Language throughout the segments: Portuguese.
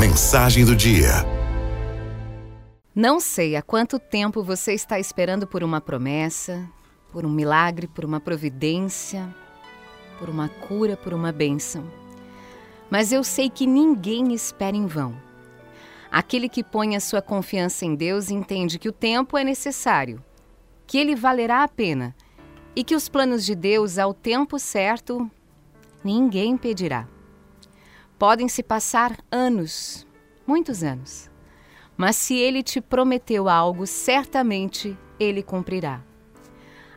Mensagem do dia. Não sei há quanto tempo você está esperando por uma promessa, por um milagre, por uma providência, por uma cura, por uma bênção. Mas eu sei que ninguém espera em vão. Aquele que põe a sua confiança em Deus entende que o tempo é necessário, que ele valerá a pena e que os planos de Deus ao tempo certo ninguém pedirá. Podem se passar anos, muitos anos. Mas se ele te prometeu algo, certamente ele cumprirá.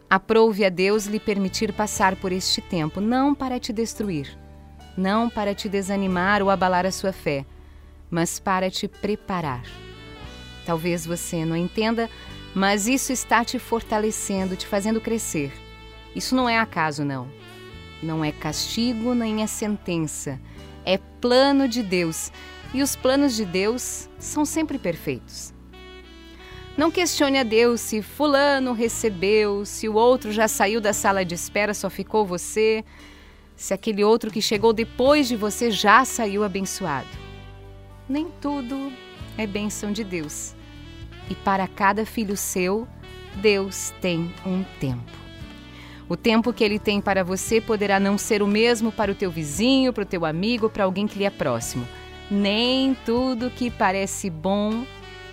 Aprove a Deus lhe permitir passar por este tempo, não para te destruir, não para te desanimar ou abalar a sua fé, mas para te preparar. Talvez você não entenda, mas isso está te fortalecendo, te fazendo crescer. Isso não é acaso, não. Não é castigo nem é sentença é plano de Deus e os planos de Deus são sempre perfeitos. Não questione a Deus se Fulano recebeu, se o outro já saiu da sala de espera, só ficou você, se aquele outro que chegou depois de você já saiu abençoado. Nem tudo é bênção de Deus. E para cada filho seu, Deus tem um tempo. O tempo que ele tem para você poderá não ser o mesmo para o teu vizinho, para o teu amigo, para alguém que lhe é próximo. Nem tudo que parece bom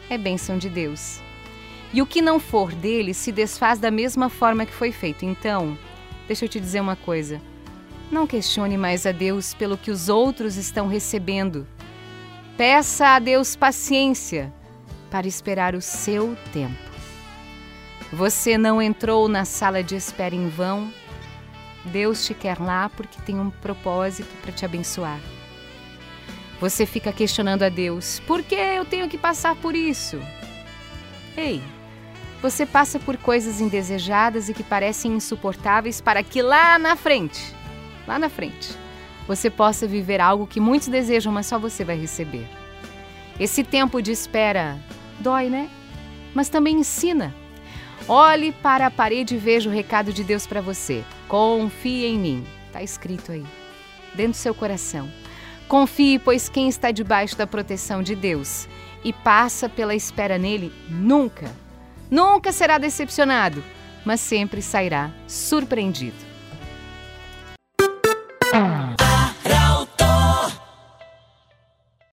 é bênção de Deus. E o que não for dele se desfaz da mesma forma que foi feito. Então, deixa eu te dizer uma coisa. Não questione mais a Deus pelo que os outros estão recebendo. Peça a Deus paciência para esperar o seu tempo. Você não entrou na sala de espera em vão. Deus te quer lá porque tem um propósito para te abençoar. Você fica questionando a Deus: por que eu tenho que passar por isso? Ei, você passa por coisas indesejadas e que parecem insuportáveis para que lá na frente, lá na frente, você possa viver algo que muitos desejam, mas só você vai receber. Esse tempo de espera dói, né? Mas também ensina. Olhe para a parede e veja o recado de Deus para você. Confie em mim. Está escrito aí, dentro do seu coração. Confie, pois quem está debaixo da proteção de Deus e passa pela espera nele, nunca, nunca será decepcionado, mas sempre sairá surpreendido. Ah.